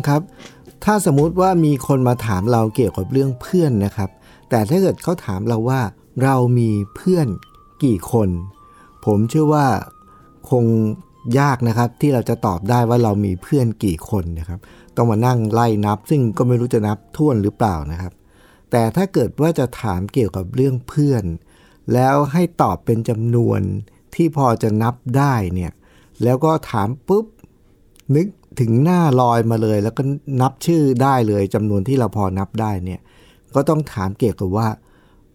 ังครับ ถ้าสมมุติว่ามีคนมาถามเราเกี่ยวกับเรื่องเพื่อนนะครับ แต่ถ้าเกิดเขาถามเราว่าเรามีเพื่อนกี่คน ผมเชื่อว่าคงยากนะครับ ที่เราจะตอบได้ว่าเรามีเพื่อนกี่คนนะครับ ต้องมานั่งไล่นับ ซึ่งก็ไม่รู้จะนับท่วนหรือเปล่านะครับ แต่ถ้าเกิดว่าจะถามเกี่ยวกับเรื่องเพื่อน แล้วให้ตอบเป็นจำนวนที่พอจะนับได้เนี่ยแล้วก็ถามปุ๊บนึก ถึงหน้าลอยมาเลย แล้วก็นับชื่อได้เลยจำนวนที่เราพอนับได้เนี่ยก็ต้องถามเกี่ยวกับว่า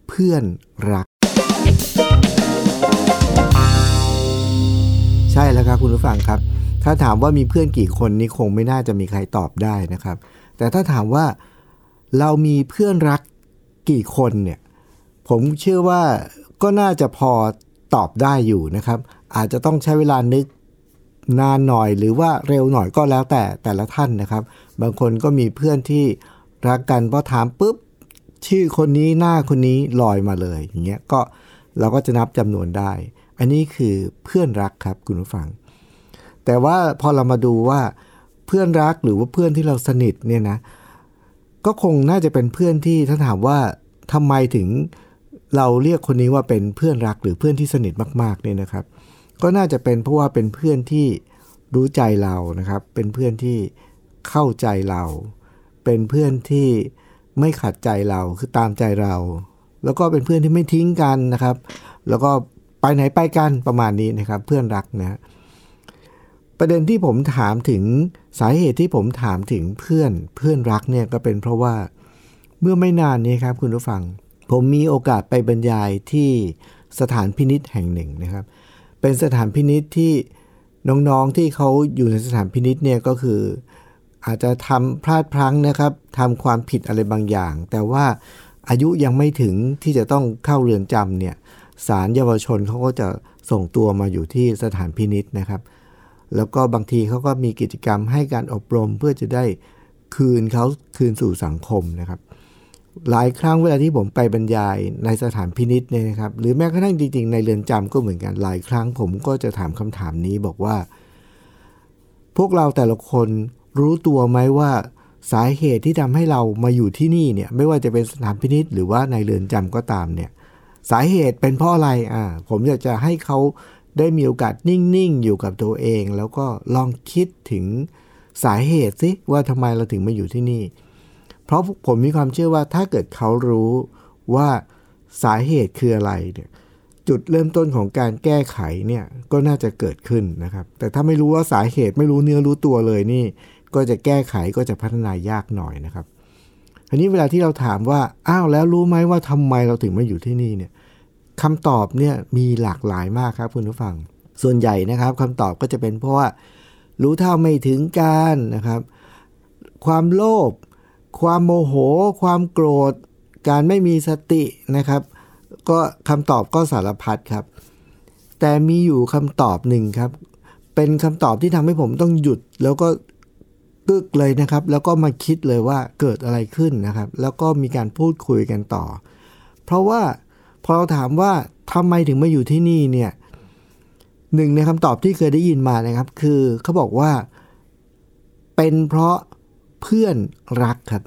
เพื่อนรัก ใช่แล้วครับคุณผู้ฟังครับ ถ้าถามว่ามีเพื่อนกี่คนนี่คงไม่น่าจะมีใครตอบได้นะครับ แต่ถ้าถามว่าเรามีเพื่อนรักกี่คนเนี่ยผมเชื่อว่าก็น่าจะพอตอบได้อยู่นะครับ อาจจะต้องใช้เวลานึก นานหน่อยหรือว่าเร็วหน่อยก็แล้วแต่แต่ละท่านนะครับ บางคนก็มีเพื่อนที่รักกันพอถามปุ๊บ ชื่อคนนี้หน้าคนนี้ลอยมาเลยอย่างเงี้ยก็เราก็จะนับจำนวนได้ อันนี้คือเพื่อนรักครับคุณผู้ฟัง แต่ว่าพอเรามาดูว่าเพื่อนรักหรือว่าเพื่อนที่เราสนิทเนี่ยนะก็คงน่าจะเป็นเพื่อนที่ถ้าถามว่าทำไมถึงเราเรียกคนนี้ว่าเป็นเพื่อนรักหรือเพื่อนที่สนิทมากๆเนี่ยนะครับ ก็น่าจะเป็นเพราะว่าเป็นเพื่อนที่รู้ใจเรานะครับ เป็นเพื่อนที่เข้าใจเรา เป็นเพื่อนที่ไม่ขัดใจเราคือตามใจเรา แล้วก็เป็นเพื่อนที่ไม่ทิ้งกันนะครับ แล้วก็ไปไหนไปกันประมาณนี้นะครับ เพื่อนรักนะประเด็นที่ผมถามถึงสาเหตุที่ผมถามถึงเพื่อนเพื่อนรักเนี่ยก็เป็นเพราะว่าเมื่อไม่นานนี้ครับคุณผู้ฟัง ผมมีโอกาสไปบรรยายที่สถานพินิษ์แห่งหนึ่งนะครับ เป็นสถานพินิษที่น้องๆที่เขาอยู่ในสถานพินิษเนี่ยก็คืออาจจะทำพลาดพลั้งนะครับทำความผิดอะไรบางอย่าง แต่ว่าอายุยังไม่ถึงที่จะต้องเข้าเรือนจำเนี่ยศาลเยาวชนเขาก็จะส่งตัวมาอยู่ที่สถานพินิษนะครับ แล้วก็บางทีเขาก็มีกิจกรรมให้การอบรมเพื่อจะได้คืนเขาคืนสู่สังคมนะครับ หลายครั้งเวลาที่ผมไปบรรยายในสถานพินิษเนี่ยนะครับ หรือแม้กระทั่งจริงๆ ในเรือนจำก็เหมือนกันหลายครั้งผมก็จะถามคำถามนี้บอกว่า พวกเราแต่ละคนรู้ตัวไหมว่าสาเหตุที่ทำให้เรามาอยู่ที่นี่เนี่ยไม่ว่าจะเป็นสถานพินิษหรือว่าในเรือนจำก็ตามเนี่ยสาเหตุเป็นเพราะอะไรอ่าผมอยากจะให้เขาได้มีโอกาสนิ่งๆ อยู่กับตัวเอง แล้วก็ลองคิดถึงสาเหตุสิว่าทำไมเราถึงมาอยู่ที่นี่ เพราะผมมีความเชื่อว่าถ้าเกิดเขารู้ว่าสาเหตุคืออะไรเนี่ยจุดเริ่มต้นของการแก้ไขเนี่ยก็น่าจะเกิดขึ้นนะครับ แต่ถ้าไม่รู้ว่าสาเหตุไม่รู้เนื้อรู้ตัวเลยนี่ ก็จะแก้ไขก็จะพัฒนายากหน่อยนะครับทีนี้เวลาที่เราถามว่าอ้าวแล้วรู้ไหมว่าทำไมเราถึงมาอยู่ที่นี่เนี่ยคำตอบเนี่ยมีหลากหลายมากครับคุณผู้ฟัง ส่วนใหญ่นะครับคำตอบก็จะเป็นเพราะว่า รู้เท่าไม่ถึงการนะครับ ความโลภ ความโมโห ความโกรธ การไม่มีสตินะครับ ก็คำตอบก็สารพัดครับ แต่มีอยู่คำตอบหนึ่งครับ เป็นคำตอบที่ทำให้ผมต้องหยุดแล้วก็กึกเลยนะครับ แล้วก็มาคิดเลยว่าเกิดอะไรขึ้นนะครับ แล้วก็มีการพูดคุยกันต่อ เพราะว่าพอเราถามว่าทำไมถึงมาอยู่ที่นี่เนี่ยหนึ่งในคำตอบที่เคยได้ยินมานะครับ คือเขาบอกว่า เป็นเพราะ เพื่อนรักครับ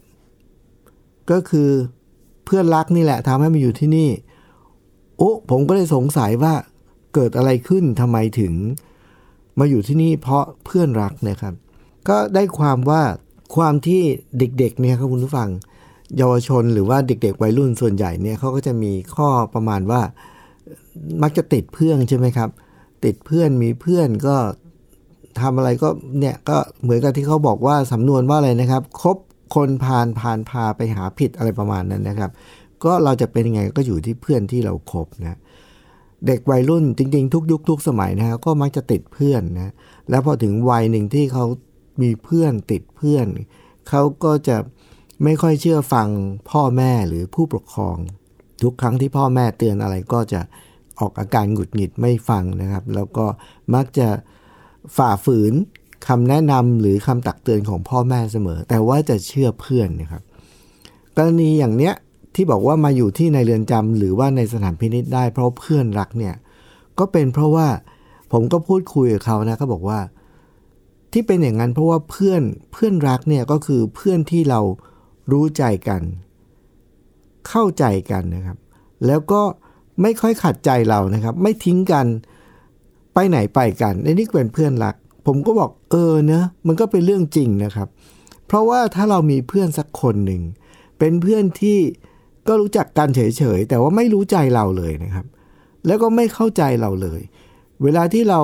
ก็คือเพื่อนรักนี่แหละทำให้มาอยู่ที่นี่ โอ้ผมก็เลยสงสัยว่าเกิดอะไรขึ้นทำไมถึงมาอยู่ที่นี่เพราะเพื่อนรักนะครับ ก็ได้ความว่าความที่เด็กๆเนี่ยครับคุณผู้ฟัง เยาวชนหรือว่าเด็ก ๆ วัยรุ่นส่วนใหญ่เนี่ยเขาก็จะมีข้อประมาณว่ามักจะติดเพื่อนใช่ไหมครับ ติดเพื่อนมีเพื่อนก็ ทำอะไรก็เนี่ยก็เหมือนกับที่เขาบอกว่าสำนวนว่าอะไรนะครับ คบคนพาลพาลพาไปหาผิดอะไรประมาณนั้นนะครับ ก็เราจะเป็นยังไงก็อยู่ที่เพื่อนที่เราคบนะเด็กวัยรุ่นจริง ๆ ทุกยุคทุกสมัยนะฮะก็มักจะติดเพื่อนนะแล้วพอถึงวัยหนึ่งที่เขามีเพื่อนติดเพื่อน เขาก็จะไม่ค่อยเชื่อฟังพ่อแม่หรือผู้ปกครอง ทุกครั้งที่พ่อแม่เตือนอะไรก็จะออกอาการหงุดหงิดไม่ฟังนะครับ แล้วก็มักจะ ฝ่าฝืนคำแนะนำหรือคำตักเตือนของพ่อแม่เสมอ แต่ว่าจะเชื่อเพื่อนนะครับกรณีอย่างเนี้ยที่บอกว่ามาอยู่ที่ในเรือนจำหรือว่าในสถานพินิษได้ เพราะเพื่อนรักเนี่ยก็เป็นเพราะว่าผมก็พูดคุยกับเขานะเขาบอกว่า ที่เป็นอย่างนั้นเพราะว่าเพื่อนเพื่อนรักเนี่ยก็คือเพื่อนที่เรารู้ใจกัน เข้าใจกันนะครับ แล้วก็ไม่ค่อยขัดใจเรานะครับ ไม่ทิ้งกัน ไปไหนไปกันในนี่เป็นเพื่อนรัก ผมก็บอกเออเนะมันก็เป็นเรื่องจริงนะครับ เพราะว่าถ้าเรามีเพื่อนสักคนหนึ่งเป็นเพื่อนที่ก็รู้จักกันเฉยๆแต่ว่าไม่รู้ใจเราเลยนะครับ แล้วก็ไม่เข้าใจเราเลย เวลาที่เรา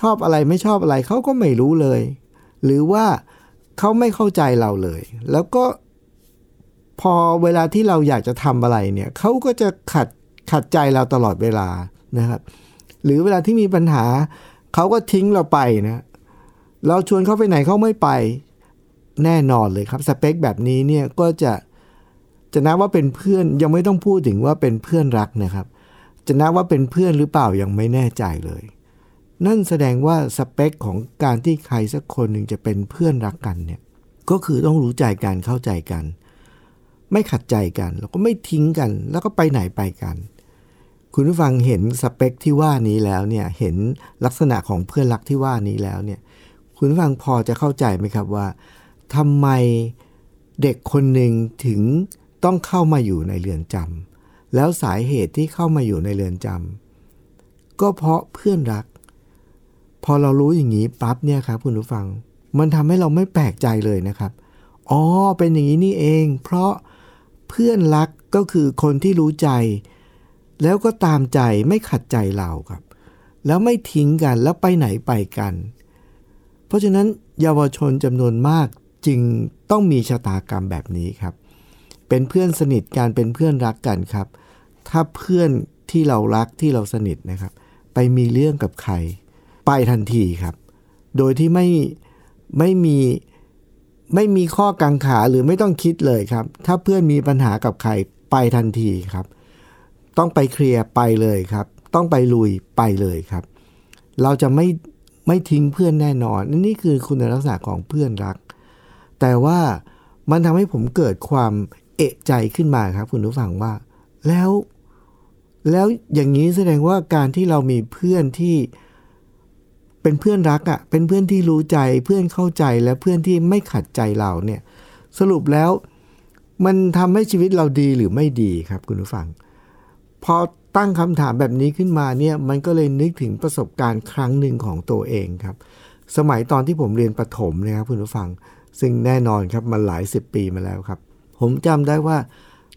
ชอบอะไรไม่ชอบอะไรเขาก็ไม่รู้เลย หรือว่าเขาไม่เข้าใจเราเลย แล้วก็พอเวลาที่เราอยากจะทำอะไรเนี่ยเขาก็จะขัดขัดใจเราตลอดเวลานะครับ หรือเวลาที่มีปัญหา เขาก็ทิ้งเราไปนะเราชวนเขาไปไหนเขาไม่ไปแน่นอนเลยครับ สเปคแบบนี้เนี่ยก็จะจะนับว่าเป็นเพื่อนยังไม่ต้องพูดถึงว่าเป็นเพื่อนรักนะครับ จะนับว่าเป็นเพื่อนหรือเปล่ายังไม่แน่ใจเลย นั่นแสดงว่าสเปคของการที่ใครสักคนหนึ่งจะเป็นเพื่อนรักกันเนี่ยก็คือต้องรู้ใจกันเข้าใจกัน ไม่ขัดใจกัน แล้วก็ไม่ทิ้งกัน แล้วก็ไปไหนไปกัน คุณผู้ฟังเห็นสเปคที่ว่านี้แล้วเนี่ยเห็นลักษณะของเพื่อนรักที่ว่านี้แล้วเนี่ยคุณผู้ฟังพอจะเข้าใจไหมครับว่าทำไมเด็กคนหนึ่งถึงต้องเข้ามาอยู่ในเรือนจำแล้วสาเหตุที่เข้ามาอยู่ในเรือนจำก็เพราะเพื่อนรัก พอเรารู้อย่างนี้ปั๊บเนี่ยครับคุณผู้ฟัง มันทำให้เราไม่แปลกใจเลยนะครับอ๋อเป็นอย่างนี้นี่เอง เพราะเพื่อนรักก็คือคนที่รู้ใจ แล้วก็ตามใจไม่ขัดใจเราครับ แล้วไม่ทิ้งกันแล้วไปไหนไปกัน เพราะฉะนั้นเยาวชนจำนวนมากจึงต้องมีชะตากรรมแบบนี้ครับ เป็นเพื่อนสนิทกันเป็นเพื่อนรักกันครับ ถ้าเพื่อนที่เรารักที่เราสนิทนะครับ ไปมีเรื่องกับใคร ไปทันทีครับ โดยที่ไม่ไม่มีไม่มีข้อกังขาหรือไม่ต้องคิดเลยครับ ถ้าเพื่อนมีปัญหากับใครไปทันทีครับ ต้องไปเคลียร์ไปเลยครับ ต้องไปลุยไปเลยครับ เราจะไม่ไม่ทิ้งเพื่อนแน่นอน นี่คือคุณลักษณะของเพื่อนรัก แต่ว่ามันทำให้ผมเกิดความเอะใจขึ้นมาครับ คุณผู้ฟังว่า แล้ว แล้วอย่างนี้แสดงว่าการที่เรามีเพื่อนที่เป็นเพื่อนรักอะ่ะ เป็นเพื่อนที่รู้ใจ เพื่อนเข้าใจและเพื่อนที่ไม่ขัดใจเราเนี่ย สรุปแล้ว มันทำให้ชีวิตเราดีหรือไม่ดีครับ คุณผู้ฟัง พอตั้งคำถามแบบนี้ขึ้นมาเนี่ยมันก็เลยนึกถึงประสบการณ์ครั้งหนึ่งของตัวเองครับ สมัยตอนที่ผมเรียนประถมนะครับคุณผู้ฟัง ซึ่งแน่นอนครับมันหลายสิบปีมาแล้วครับ ผมจำได้ว่า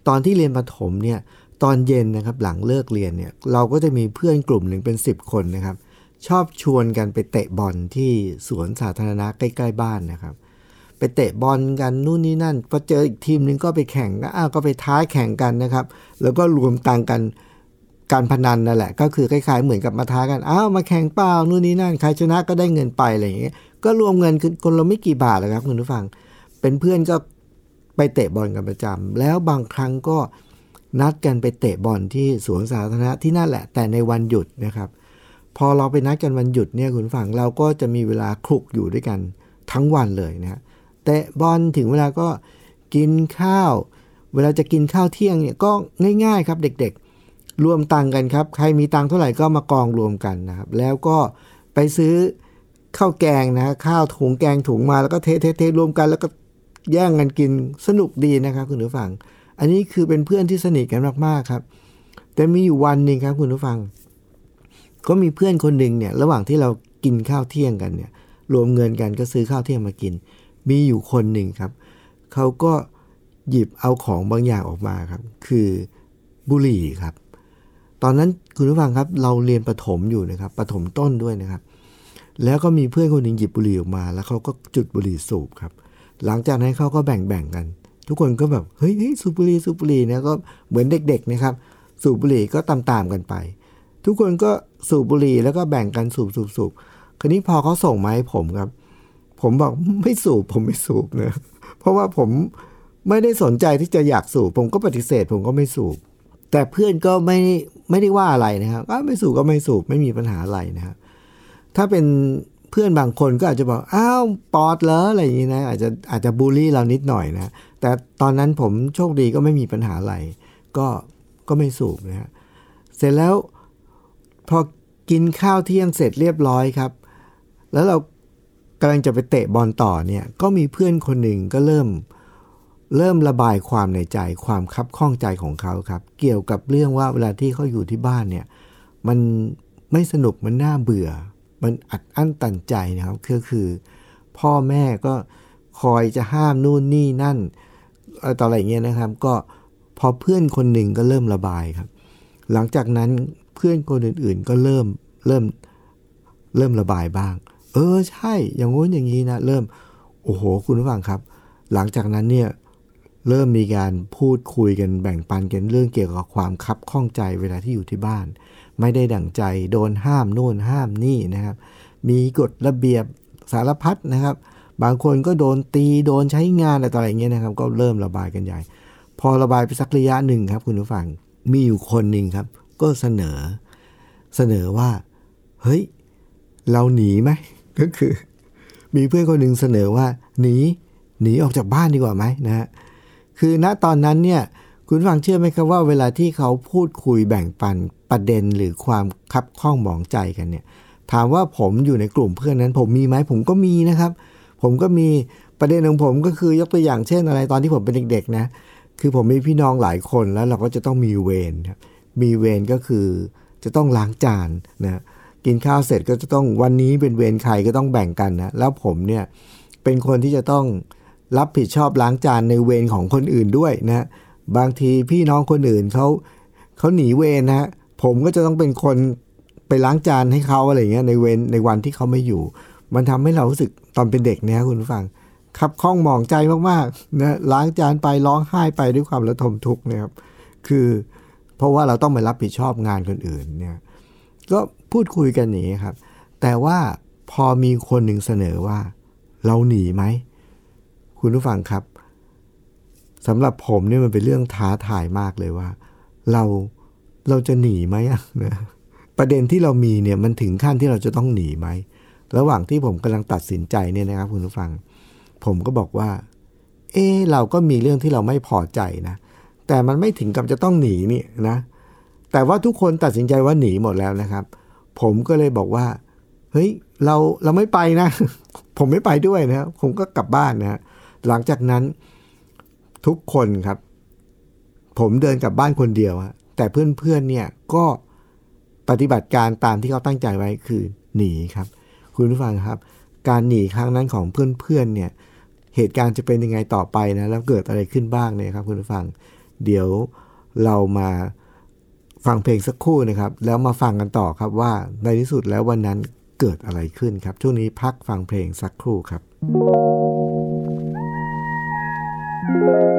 ตอนที่เรียนประถมเนี่ยตอนเย็นนะครับหลังเลิกเรียนเนี่ยเราก็จะมีเพื่อนกลุ่มหนึ่งเป็น 10 คนนะครับ ชอบชวนกันไปเตะบอลที่สวนสาธารณะใกล้ ๆ บ้านนะครับ ไปเตะบอลกันนู่นนี่นั่นพอเจออีกทีมหนึ่งก็ไปแข่งอ้าวก็ไปท้าแข่งกันนะครับ แล้วก็รวมตังกัน การพนันนั่นแหละ ก็คือคล้ายๆเหมือนกับมาท้ากันอ้าวมาแข่งเปล่านู่นนี่นั่นใครชนะก็ได้เงินไปอะไรอย่างเงี้ยก็รวมเงินคนเราไม่กี่บาทหรอกครับคุณผู้ฟัง เป็นเพื่อนก็ไปเตะบอลกันประจำแล้วบางครั้งก็นัดกันไปเตะบอลที่สวนสาธารณะที่นั่นแหละ แต่ในวันหยุดนะครับ พอเราไปนัดกันวันหยุดเนี่ยคุณฟังเราก็จะมีเวลาคลุกอยู่ด้วยกันทั้งวันเลยนะเตะบอลถึงเวลาก็กินข้าว เวลาจะกินข้าวเที่ยงเนี่ยก็ง่าย ๆ ครับเด็กๆ รวมตังกันครับ ใครมีตังเท่าไหร่ก็มากองรวมกันนะครับ แล้วก็ไปซื้อข้าวแกงนะข้าวถุงแกงถุงมาแล้วก็เทเทเทรวมกัน แล้วก็แย่งกันกินสนุกดีนะครับ คุณผู้ฟัง อันนี้คือเป็นเพื่อนที่สนิทกันมากๆครับ แต่มีอยู่วันหนึ่งครับ คุณผู้ฟัง ก็มีเพื่อนคนหนึ่งเนี่ย ระหว่างที่เรากินข้าวเที่ยงกันเนี่ย รวมเงินกันก็ซื้อข้าวเที่ยงมากิน มีอยู่คนหนึ่งครับเขาก็หยิบเอาของบางอย่างออกมาครับ คือบุหรี่ครับ ตอนนั้นคุณผู้ฟังครับเราเรียนประถมอยู่นะครับประถมต้นด้วยนะครับ แล้วก็มีเพื่อนคนหนึ่งหยิบบุหรี่ออกมา แล้วเขาก็จุดบุหรี่สูบครับ หลังจากนั้นเขาก็แบ่งแบ่งกัน ทุกคนก็แบบเฮ้ยเฮ้ยสูบบุหรี่สูบบุหรี่นะก็เหมือนเด็กๆนะครับ สูบบุหรี่ก็ตามๆกันไป ทุกคนก็สูบบุหรี่แล้วก็แบ่งกันสูบสูบสูบคราวนี้พอเขาส่งมาให้ผมครับ ผมบอกไม่สูบผมไม่สูบนะเพราะว่าผมไม่ได้สนใจที่จะอยากสูบผมก็ปฏิเสธ ผมก็ไม่สูบ แต่เพื่อนก็ไม่ไม่ได้ว่าอะไรนะครับก็ไม่สูบก็ไม่สูบไม่มีปัญหาอะไรนะครับถ้าเป็นเพื่อนบางคนก็อาจจะบอกอ้าวปอดเหรออะไรอย่างนี้นะอาจจะอาจจะบูลลี่เรานิดหน่อยนะแต่ตอนนั้นผมโชคดีก็ไม่มีปัญหาอะไร ก็ก็ไม่สูบนะฮะเสร็จแล้วพอกินข้าวเที่ยงเสร็จเรียบร้อยครับ แล้วเรากำลังจะไปเตะบอลต่อเนี่ยก็มีเพื่อนคนหนึ่งก็เริ่มเเริ่มระบายความในใจความคับข้องใจของเขาครับ เกี่ยวกับเรื่องว่าเวลาที่เขาอยู่ที่บ้านเนี่ยมันไม่สนุกมันน่าเบื่อ มันอัดอั้นตันใจนะครับก็คือ พ่อแม่ก็คอยจะห้ามนู่นนี่นั่นต่ออะไรเงี้ยนะครับ ก็พอเพื่อนคนหนึ่งก็เริ่มระบายครับ หลังจากนั้นเพื่อนคนอื่นๆ ก็เริ่มเริ่มเริ่มระบายบ้าง เออใช่อย่างงู้นอย่างนี้นะเริ่มโอ้โหคุณผู้ฟังครับ หลังจากนั้นเนี่ย เริ่มมีการพูดคุยกันแบ่งปันกันเรื่องเกี่ยวกับความคับข้องใจเวลาที่อยู่ที่บ้าน ไม่ได้ดั่งใจโดนห้ามโน่นห้ามนี่นะครับ มีกฎระเบียบสารพัดนะครับ บางคนก็โดนตีโดนใช้งานอะไรต่ออะไรเงี้ยนะครับ ก็เริ่มระบายกันใหญ่ พอระบายไปสักระยะหนึ่งครับ คุณผู้ฟังมีอยู่คนหนึ่งครับ ก็เสนอ เสนอว่าเฮ้ยเราหนีไหมก็คือ มีเพื่อนคนหนึ่งเสนอว่าหนีหนีออกจากบ้านดีกว่าไหมนะฮะ คือณตอนนั้นเนี่ยคุณฟังเชื่อไหมครับว่าเวลาที่เขาพูดคุยแบ่งปันประเด็นหรือความคับข้องหมองใจกันเนี่ยถามว่าผมอยู่ในกลุ่มเพื่อนนั้น ผมมีไหมผมก็มีนะครับ ผมก็มีประเด็นของผมก็คือยกตัวอย่างเช่นอะไรตอนที่ผมเป็นเด็กๆนะคือผมมีพี่น้องหลายคนแล้วเราก็จะต้องมีเวรครับมีเวรก็คือจะต้องล้างจานนะกินข้าวเสร็จก็จะต้องวันนี้เป็นเวรใครก็ต้องแบ่งกันนะแล้วผมเนี่ยเป็นคนที่จะต้อง รับผิดชอบล้างจานในเวรของคนอื่นด้วยนะบางทีพี่น้องคนอื่นเขาเขาหนีเวรนะผมก็จะต้องเป็นคนไปล้างจานให้เขาอะไรเงี้ยในเวรในวันที่เขาไม่อยู่ มันทำให้เรารู้สึกตอนเป็นเด็กเนี่ยคุณผู้ฟังขับข้องหมองใจมากๆนะล้างจานไปร้องไห้ไปด้วยความระทมทุกข์นะครับคือเพราะว่าเราต้องไปรับผิดชอบงานคนอื่นเนี่ยก็พูดคุยกันอย่างนี้ครับ แต่ว่าพอมีคนหนึ่งเสนอว่า เราหนีไหม คุณผู้ฟังครับสำหรับผมเนี่ยมันเป็นเรื่องท้าทายมากเลยว่า เราเราจะหนีไหมนะประเด็นที่เรามีเนี่ยมันถึงขั้นที่เราจะต้องหนีไหมระหว่างที่ผมกำลังตัดสินใจเนี่ยนะครับคุณผู้ฟัง ผมก็บอกว่า เออเราก็มีเรื่องที่เราไม่พอใจนะ แต่มันไม่ถึงกับจะต้องหนีนี่นะ แต่ว่าทุกคนตัดสินใจว่าหนีหมดแล้วนะครับ ผมก็เลยบอกว่า เฮ้ยเราเราไม่ไปนะ ผมไม่ไปด้วยนะ ผมก็กลับบ้านนะ หลังจากนั้นทุกคนครับ ผมเดินกลับบ้านคนเดียวแต่เพื่อนๆเนี่ยก็ปฏิบัติการตามที่เขาตั้งใจไว้คือหนีครับ คุณผู้ฟังครับ การหนีครั้งนั้นของเพื่อนๆเนี่ยเหตุการณ์จะเป็นยังไงต่อไปนะแล้วเกิดอะไรขึ้นบ้างเนี่ยครับ คุณผู้ฟังเดี๋ยวเรามาฟังเพลงสักครู่นะครับ แล้วมาฟังกันต่อครับว่าในที่สุดแล้ววันนั้นเกิดอะไรขึ้นครับ ช่วงนี้พักฟังเพลงสักครู่ครับ thank you.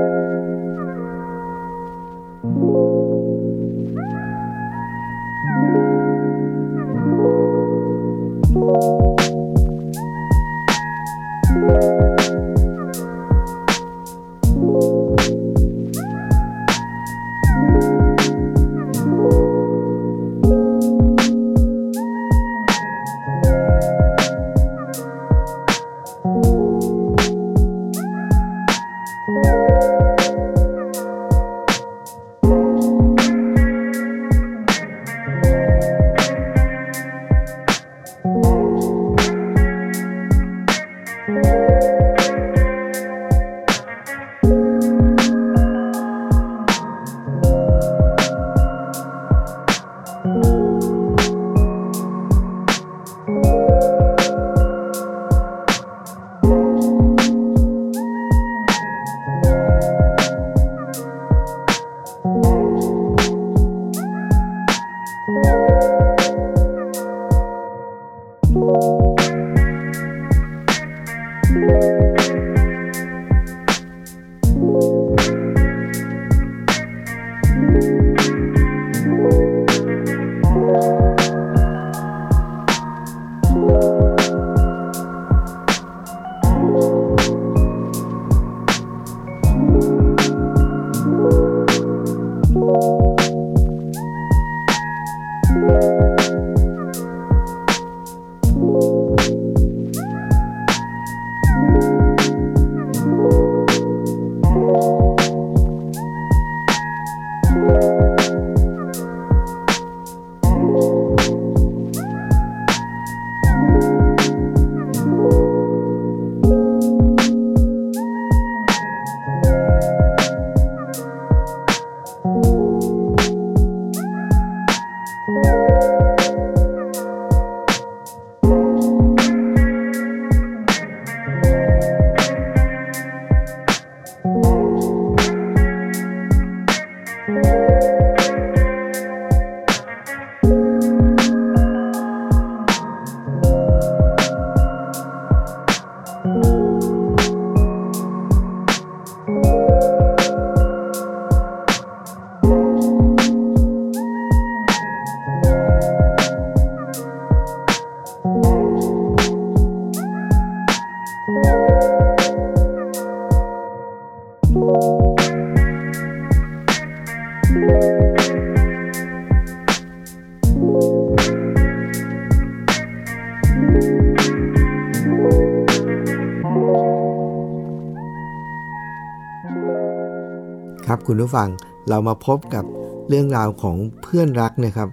คุณผู้ฟังเรามาพบกับเรื่องราวของเพื่อนรักนะครับ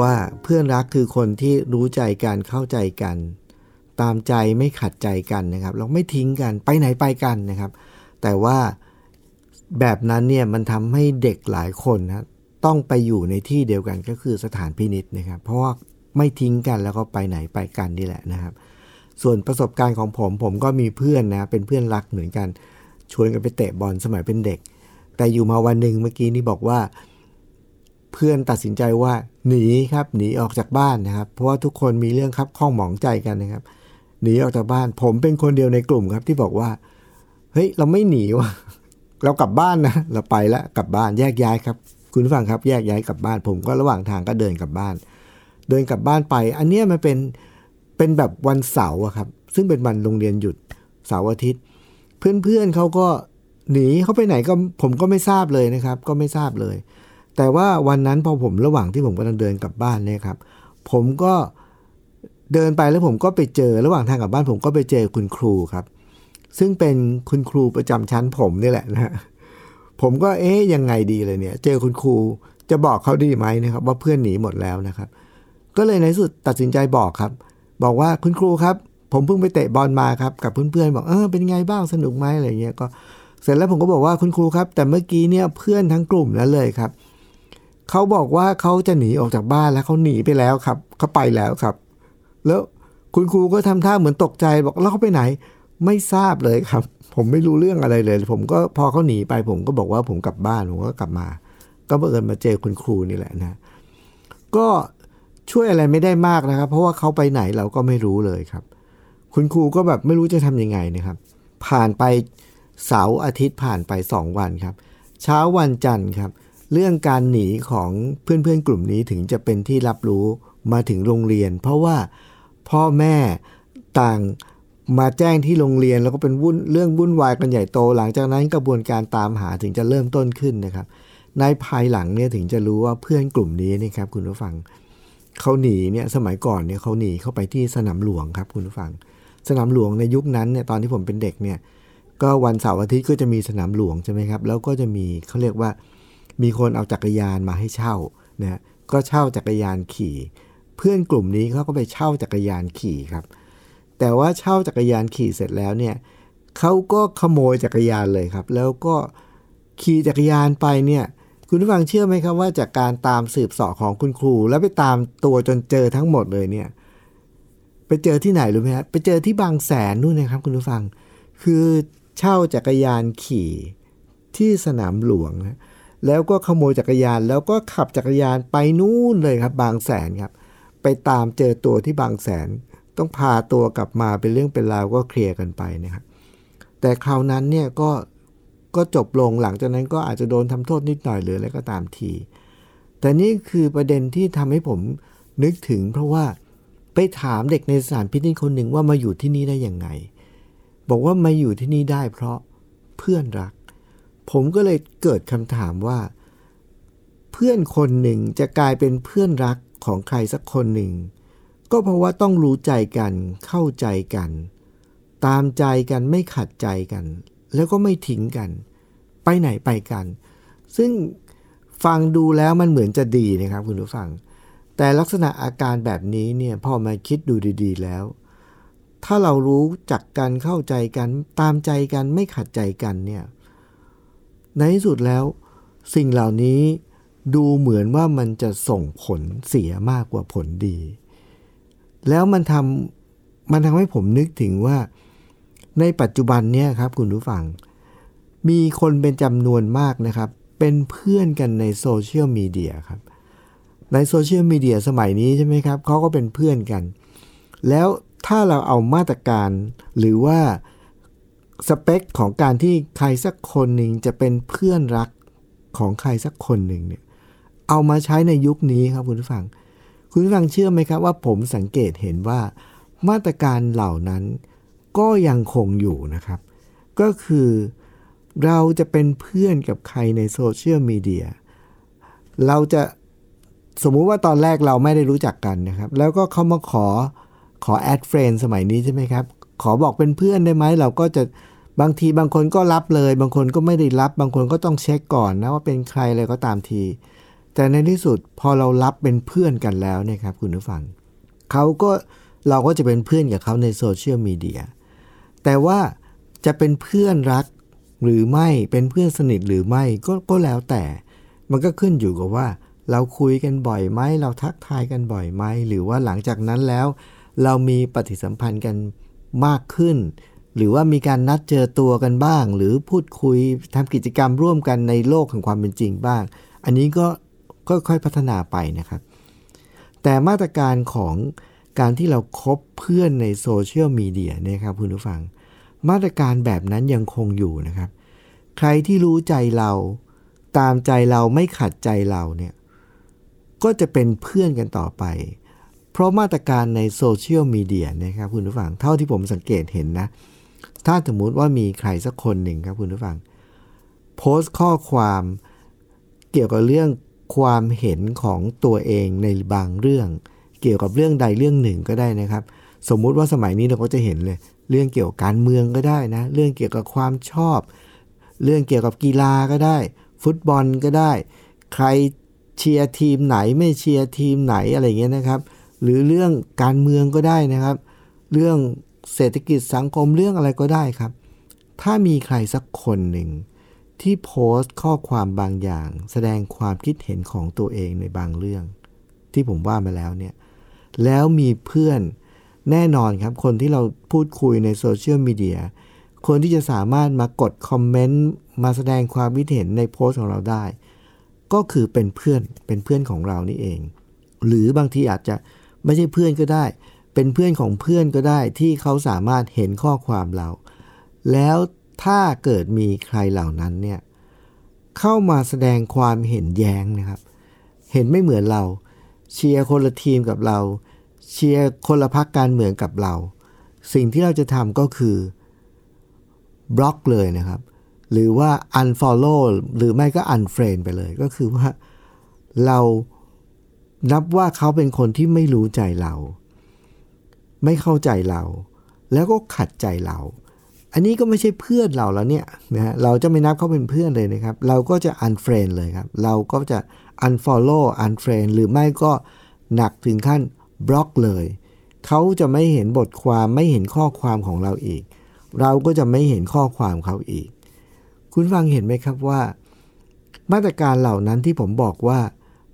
ว่าเพื่อนรักคือคนที่รู้ใจกันเข้าใจกัน ตามใจไม่ขัดใจกันนะครับ เราไม่ทิ้งกันไปไหนไปกันนะครับ แต่ว่าแบบนั้นเนี่ยมันทำให้เด็กหลายคนนะต้องไปอยู่ในที่เดียวกันก็คือสถานพินิษนะครับ เพราะว่าไม่ทิ้งกันแล้วก็ไปไหนไปกันนี่แหละนะครับ ส่วนประสบการณ์ของผมผมก็มีเพื่อนนะเป็นเพื่อนรักเหมือนกันชวนกันไปเตะบอลสมัยเป็นเด็ก แต่อยู่มาวันหนึ่งเมื่อกี้นี่บอกว่า เพื่อนตัดสินใจว่าหนีครับหนีออกจากบ้านนะครับ เพราะว่าทุกคนมีเรื่องครับข้องหมองใจกันนะครับ หนีออกจากบ้าน ผมเป็นคนเดียวในกลุ่มครับ ที่บอกว่าเฮ้ยเราไม่หนีว่ะเรากลับบ้านนะเราไปแล้วกลับบ้านแยกย้ายครับ คุณฟังครับแยกย้ายกลับบ้าน ผมก็ระหว่างทางก็เดินกลับบ้าน เดินกลับบ้านไป อันเนี้ยมันเป็นเป็นแบบวันเสาร์ครับ ซึ่งเป็นวันโรงเรียนหยุดเสาร์อาทิตย์ เพื่อนๆเขาก็ หนีเขาไปไหนก็ผมก็ไม่ทราบเลยนะครับ ก็ไม่ทราบเลย แต่ว่าวันนั้นพอผมระหว่างที่ผมกำลังเดินกลับบ้านเนี่ยครับ ผมก็เดินไปแล้วผมก็ไปเจอระหว่างทางกลับบ้าน ผมก็ไปเจอคุณครูครับ ซึ่งเป็นคุณครูประจำชั้นผมนี่แหละนะผมก็เอ๊ยยังไงดีเลยเนี่ย เจอคุณครูจะบอกเขาดีไหมนะครับ ว่าเพื่อนหนีหมดแล้วนะครับ ก็เลยในที่สุดตัดสินใจบอกครับ บอกว่าคุณครูครับ ผมเพิ่งไปเตะบอลมาครับ กับเพื่อนๆบอกเออเป็นไงบ้างสนุกไหมอะไรเงี้ยก็ เสร็จแล้วผมก็บอกว่าคุณครูครับ แต่เมื่อกี้เนี่ยเพื่อนทั้งกลุ่มนั้นเลยครับเขาบอกว่าเขาจะหนีออกจากบ้านแล้วเขาหนีไปแล้วครับเขาไปแล้วครับ แล้วคุณครูก็ทำท่าเหมือนตกใจบอกแล้วเขาไปไหน ไม่ทราบเลยครับ ผมไม่รู้เรื่องอะไรเลย ผมก็พอเขาหนีไป ผมก็บอกว่าผมกลับบ้านผมก็กลับมา ก็บังเอิญมาเจอคุณครูนี่แหละนะ ก็ช่วยอะไรไม่ได้มากนะครับ เพราะว่าเขาไปไหนเราก็ไม่รู้เลยครับ คุณครูก็แบบไม่รู้จะทำยังไงนะครับ ผ่านไป เสาร์อาทิตย์ผ่านไป 2 วันครับ เช้าวันจันทร์ครับ เรื่องการหนีของเพื่อนๆกลุ่มนี้ถึงจะเป็นที่รับรู้มาถึงโรงเรียน เพราะว่าพ่อแม่ต่างมาแจ้งที่โรงเรียนแล้วก็เป็นวุ่นเรื่องวุ่นวายกันใหญ่โต หลังจากนั้นกระบวนการตามหาถึงจะเริ่มต้นขึ้นนะครับ ในภายหลังเนี่ยถึงจะรู้ว่าเพื่อนกลุ่มนี้นี่ครับคุณผู้ฟังเขาหนีเนี่ยสมัยก่อนเนี่ยเขาหนีเข้าไปที่สนามหลวงครับคุณผู้ฟัง สนามหลวงในยุคนั้นเนี่ยตอนที่ผมเป็นเด็กเนี่ย ก็วันเสาร์อาทิตย์ก็จะมีสนามหลวงใช่ไหมครับ แล้วก็จะมีเขาเรียกว่า มีคนเอาจักรยานมาให้เช่านะก็เช่าจักรยานขี่ เพื่อนกลุ่มนี้เขาก็ไปเช่าจักรยานขี่ครับ แต่ว่าเช่าจักรยานขี่เสร็จแล้วเนี่ยเขาก็ขโมยจักรยานเลยครับ แล้วก็ขี่จักรยานไปเนี่ยคุณผู้ฟังเชื่อไหมครับว่าจากการตามสืบสาะของคุณครู แล้วไปตามตัวจนเจอทั้งหมดเลยเนี่ยไปเจอที่ไหนรู้ไหมครับไปเจอที่บางแสนนู่นนะครับคุณผู้ฟัง คือ เช่าจักรยานขี่ที่สนามหลวงนะแล้วก็ขโมยจักรยาน แล้วก็ขับจักรยานไปนู่นเลยครับ บางแสนครับ ไปตามเจอตัวที่บางแสน ต้องพาตัวกลับมาเป็นเรื่องเป็นราวก็เคลียร์กันไปนะครับแต่คราวนั้นเนี่ยก็ก็จบลงหลังจากนั้นก็อาจจะโดนทำโทษนิดหน่อยหรืออะไรก็ตามที แต่นี่คือประเด็นที่ทำให้ผมนึกถึง เพราะว่าไปถามเด็กในสถานพินิจคนหนึ่งว่ามาอยู่ที่นี่ได้ยังไง บอกว่ามาอยู่ที่นี่ได้เพราะเพื่อนรัก ผมก็เลยเกิดคำถามว่า เพื่อนคนหนึ่งจะกลายเป็นเพื่อนรักของใครสักคนหนึ่ง ก็เพราะว่าต้องรู้ใจกันเข้าใจกัน ตามใจกันไม่ขัดใจกัน แล้วก็ไม่ทิ้งกัน ไปไหนไปกัน ซึ่งฟังดูแล้วมันเหมือนจะดีนะครับคุณผู้ฟัง แต่ลักษณะอาการแบบนี้เนี่ยพอมาคิดดูดี ๆ แล้ว ถ้าเรารู้จักกันเข้าใจกัน ตามใจกันไม่ขัดใจกันเนี่ยในที่สุดแล้วสิ่งเหล่านี้ดูเหมือนว่ามันจะส่งผลเสียมากกว่าผลดี แล้วมันทำมันทำให้ผมนึกถึงว่า ในปัจจุบันเนี่ยครับคุณผู้ฟัง มีคนเป็นจำนวนมากนะครับ เป็นเพื่อนกันในโซเชียลมีเดียครับ ในโซเชียลมีเดียสมัยนี้ใช่ไหมครับเขาก็เป็นเพื่อนกัน แล้ว ถ้าเราเอามาตรการหรือว่าสเปคของการที่ใครสักคนหนึ่งจะเป็นเพื่อนรักของใครสักคนหนึ่งเนี่ยเอามาใช้ในยุคนี้ครับคุณผู้ฟัง คุณผู้ฟังเชื่อไหมครับว่าผมสังเกตเห็นว่ามาตรการเหล่านั้นก็ยังคงอยู่นะครับ ก็คือเราจะเป็นเพื่อนกับใครในโซเชียลมีเดียเราจะสมมุติว่าตอนแรกเราไม่ได้รู้จักกันนะครับ แล้วก็เขามาขอ ขอแอดเฟรนสมัยนี้ใช่ไหมครับ ขอบอกเป็นเพื่อนได้ไหมเราก็จะบางทีบางคนก็รับเลย บางคนก็ไม่ได้รับบางคนก็ต้องเช็คก่อนนะว่าเป็นใครอะไรก็ตามที แต่ในที่สุดพอเรารับเป็นเพื่อนกันแล้วเนี่ยครับคุณผู้ฟังเขาก็เราก็จะเป็นเพื่อนกับเขาในโซเชียลมีเดียแต่ว่าจะเป็นเพื่อนรักหรือไม่เป็นเพื่อนสนิทหรือไม่ก็ก็แล้วแต่ มันก็ขึ้นอยู่กับว่า เราคุยกันบ่อยไหมเราทักทายกันบ่อยไหมหรือว่าหลังจากนั้นแล้ว เรามีปฏิสัมพันธ์กันมากขึ้น หรือว่ามีการนัดเจอตัวกันบ้าง หรือพูดคุยทำกิจกรรมร่วมกันในโลกแห่งความเป็นจริงบ้าง อันนี้ก็ค่อยๆพัฒนาไปนะครับ แต่มาตรการของการที่เราครบเพื่อนในโซเชียลมีเดียนะครับคุณผู้ฟัง มาตรการแบบนั้นยังคงอยู่นะครับ ใครที่รู้ใจเราตามใจเราไม่ขัดใจเราเนี่ยก็จะเป็นเพื่อนกันต่อไป เพราะมาตรการในโซเชียลมีเดียนะครับคุณผู้ฟังเท่าที่ผมสังเกตเห็นนะ ถ้าสมมุติว่ามีใครสักคนหนึ่งครับคุณผู้ฟัง โพสต์ข้อความเกี่ยวกับเรื่องความเห็นของตัวเองในบางเรื่อง เกี่ยวกับเรื่องใดเรื่องหนึ่งก็ได้นะครับ สมมุติว่าสมัยนี้เราก็จะเห็นเลย เรื่องเกี่ยวกับการเมืองก็ได้นะ เรื่องเกี่ยวกับความชอบ เรื่องเกี่ยวกับกีฬาก็ได้ ฟุตบอลก็ได้ ใครเชียร์ทีมไหนไม่เชียร์ทีมไหนอะไรเงี้ยนะครับ หรือเรื่องการเมืองก็ได้นะครับ เรื่องเศรษฐกิจสังคมเรื่องอะไรก็ได้ครับ ถ้ามีใครสักคนหนึ่งที่โพสต์ข้อความบางอย่าง แสดงความคิดเห็นของตัวเองในบางเรื่อง ที่ผมว่ามาแล้วเนี่ยแล้วมีเพื่อนแน่นอนครับ คนที่เราพูดคุยในโซเชียลมีเดียคนที่จะสามารถมากดคอมเมนต์มาแสดงความคิดเห็นในโพสต์ของเราได้ ก็คือเป็นเพื่อนเป็นเพื่อนของเรานี่เอง หรือบางทีอาจจะ ไม่ใช่เพื่อนก็ได้ เป็นเพื่อนของเพื่อนก็ได้ที่เขาสามารถเห็นข้อความเรา แล้วถ้าเกิดมีใครเหล่านั้นเนี่ยเข้ามาแสดงความเห็นแย้งนะครับ เห็นไม่เหมือนเรา เชียร์คนละทีมกับเรา เชียร์คนละพักการเมืองกับเรา สิ่งที่เราจะทำก็คือบล็อกเลยนะครับ หรือว่า unfollow หรือไม่ก็ unfriend ไปเลย ก็คือว่าเรา นับว่าเขาเป็นคนที่ไม่รู้ใจเรา ไม่เข้าใจเรา แล้วก็ขัดใจเรา อันนี้ก็ไม่ใช่เพื่อนเราแล้วเนี่ยนะฮะเราจะไม่นับเขาเป็นเพื่อนเลยนะครับ เราก็จะ unfriend เลยครับ เราก็จะ unfollow unfriend หรือไม่ก็หนักถึงขั้นบล็อกเลย เขาจะไม่เห็นบทความไม่เห็นข้อความของเราอีก เราก็จะไม่เห็นข้อความเขาอีก คุณฟังเห็นไหมครับว่า มาตรการเหล่านั้นที่ผมบอกว่า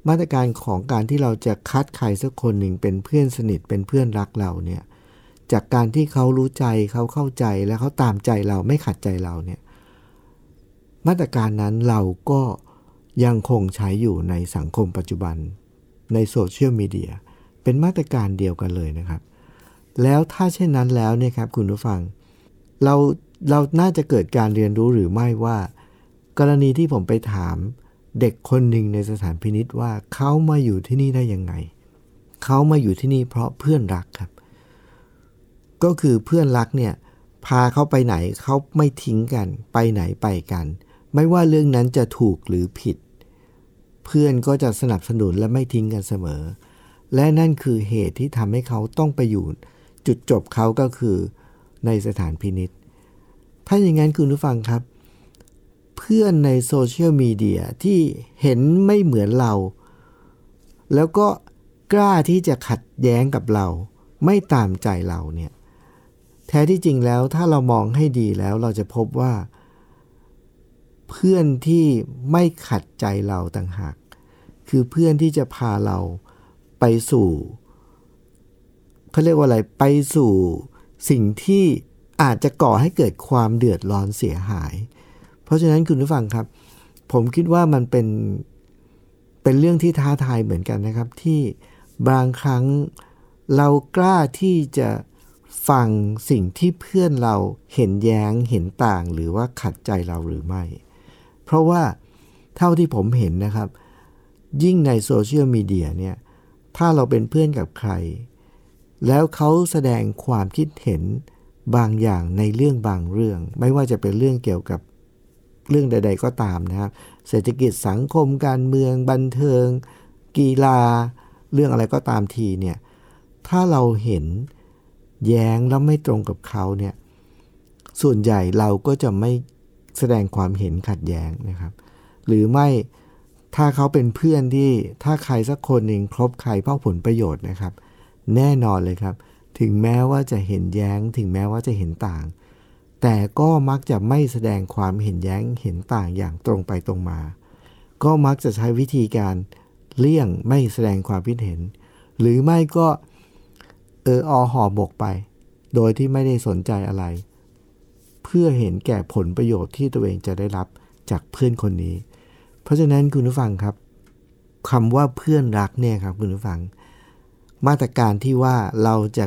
มาตรการของการที่เราจะคัดใครสักคนหนึ่งเป็นเพื่อนสนิทเป็นเพื่อนรักเราเนี่ยจากการที่เขารู้ใจเขาเข้าใจและเขาตามใจเราไม่ขัดใจเราเนี่ยมาตรการนั้นเราก็ยังคงใช้อยู่ในสังคมปัจจุบันในโซเชียลมีเดียเป็นมาตรการเดียวกันเลยนะครับ แล้วถ้าเช่นนั้นแล้วเนี่ยครับคุณผู้ฟัง เราเราน่าจะเกิดการเรียนรู้หรือไม่ว่า กรณีที่ผมไปถาม เด็กคนหนึ่งในสถานพินิษว่าเขามาอยู่ที่นี่ได้ยังไง เขามาอยู่ที่นี่เพราะเพื่อนรักครับ ก็คือเพื่อนรักเนี่ยพาเขาไปไหนเขาไม่ทิ้งกัน ไปไหนไปกัน ไม่ว่าเรื่องนั้นจะถูกหรือผิด เพื่อนก็จะสนับสนุนและไม่ทิ้งกันเสมอ และนั่นคือเหตุที่ทำให้เขาต้องไปอยู่ จุดจบเขาก็คือในสถานพินิษถ้าอย่างนั้นคุณผู้ฟังครับ พื่อนในโซเชียลมีเดียที่เห็นไม่เหมือนเรา แล้วก็กล้าที่จะขัดแย้งกับเรา ไม่ตามใจเราเนี่ยแท้ที่จริงแล้วถ้าเรามองให้ดีแล้วเราจะพบว่า เพื่อนที่ไม่ขัดใจเราต่างหาก คือเพื่อนที่จะพาเราไปสู่เขาเรียกว่าอะไรไปสู่สิ่งที่อาจจะก่อให้เกิดความเดือดร้อนเสียหาย เพราะฉะนั้นคุณผู้ฟังครับ ผมคิดว่ามันเป็นเป็นเรื่องที่ท้าทายเหมือนกันนะครับ ที่บางครั้งเรากล้าที่จะฟังสิ่งที่เพื่อนเราเห็นแย้งเห็นต่างหรือว่าขัดใจเราหรือไม่ เพราะว่าเท่าที่ผมเห็นนะครับ ยิ่งในโซเชียลมีเดียเนี่ยถ้าเราเป็นเพื่อนกับใคร แล้วเขาแสดงความคิดเห็นบางอย่างในเรื่องบางเรื่อง ไม่ว่าจะเป็นเรื่องเกี่ยวกับ เรื่องใด ๆ ก็ตามนะครับ เศรษฐกิจสังคมการเมืองบันเทิง กีฬา เรื่องอะไรก็ตามทีเนี่ยถ้าเราเห็นแย้งแล้วไม่ตรงกับเขาเนี่ยส่วนใหญ่เราก็จะไม่แสดงความเห็นขัดแย้งนะครับ หรือไม่ถ้าเขาเป็นเพื่อนที่ถ้าใครสักคนหนึ่งครบใครเพราะผลประโยชน์นะครับ แน่นอนเลยครับ ถึงแม้ว่าจะเห็นแย้ง ถึงแม้ว่าจะเห็นต่าง แต่ก็มักจะไม่แสดงความเห็นแย้งเห็นต่างอย่างตรงไปตรงมา ก็มักจะใช้วิธีการเลี่ยงไม่แสดงความคิดเห็น หรือไม่ก็เอออหอบกไป โดยที่ไม่ได้สนใจอะไร เพื่อเห็นแก่ผลประโยชน์ที่ตัวเองจะได้รับจากเพื่อนคนนี้ เพราะฉะนั้นคุณผู้ฟังครับคำว่าเพื่อนรักเนี่ยครับคุณผู้ฟัง มาตรการที่ว่าเราจะ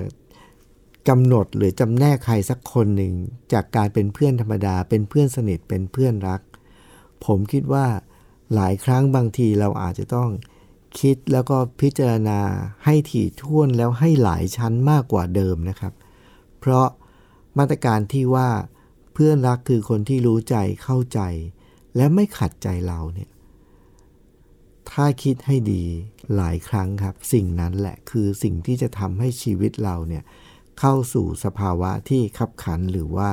กำหนดหรือจำแนกใครสักคนหนึ่ง จากการเป็นเพื่อนธรรมดา เป็นเพื่อนสนิทเป็นเพื่อนรัก ผมคิดว่าหลายครั้งบางทีเราอาจจะต้องคิดแล้วก็พิจารณาให้ถี่ถ้วนแล้วให้หลายชั้นมากกว่าเดิมนะครับ เพราะมาตรการที่ว่าเพื่อนรักคือคนที่รู้ใจเข้าใจ และไม่ขัดใจเราเนี่ยถ้าคิดให้ดีหลายครั้งครับ สิ่งนั้นแหละคือสิ่งที่จะทำให้ชีวิตเราเนี่ย เข้าสู่สภาวะที่ขับขันหรือว่า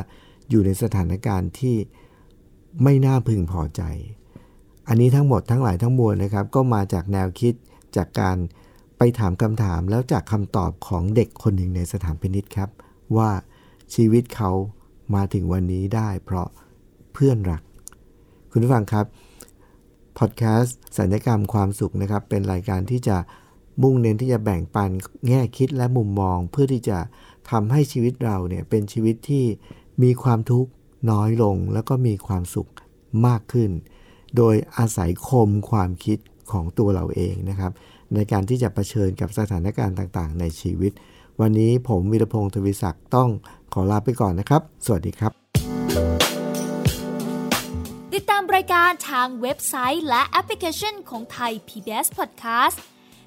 อยู่ในสถานการณ์ที่ไม่น่าพึงพอใจ อันนี้ทั้งหมดทั้งหลายทั้งมวลนะครับ ก็มาจากแนวคิดจากการไปถามคำถามแล้วจากคำตอบของเด็กคนหนึ่งในสถานพินิษครับ ว่าชีวิตเขามาถึงวันนี้ได้เพราะเพื่อนรัก คุณผู้ฟังครับพอดแคสต์สัญญกรรมความสุขนะครับ เป็นรายการที่จะมุ่งเน้นที่จะแบ่งปันแง่คิดและมุมมอง เพื่อที่จะ ทำให้ชีวิตเราเนี่ยเป็นชีวิตที่มีความทุกข์น้อยลงแล้วก็มีความสุขมากขึ้น โดยอาศัยคมความคิดของตัวเราเองนะครับ ในการที่จะะเผชิญกับสถานการณ์ต่างๆ ในชีวิต วันนี้ผมวิรพงศ์ทวิศักดิ์ต้องขอลาไปก่อนนะครับ สวัสดีครับ ติดตามรายการทางเว็บไซต์และแอปพลิเคชันของไทย PBS Podcast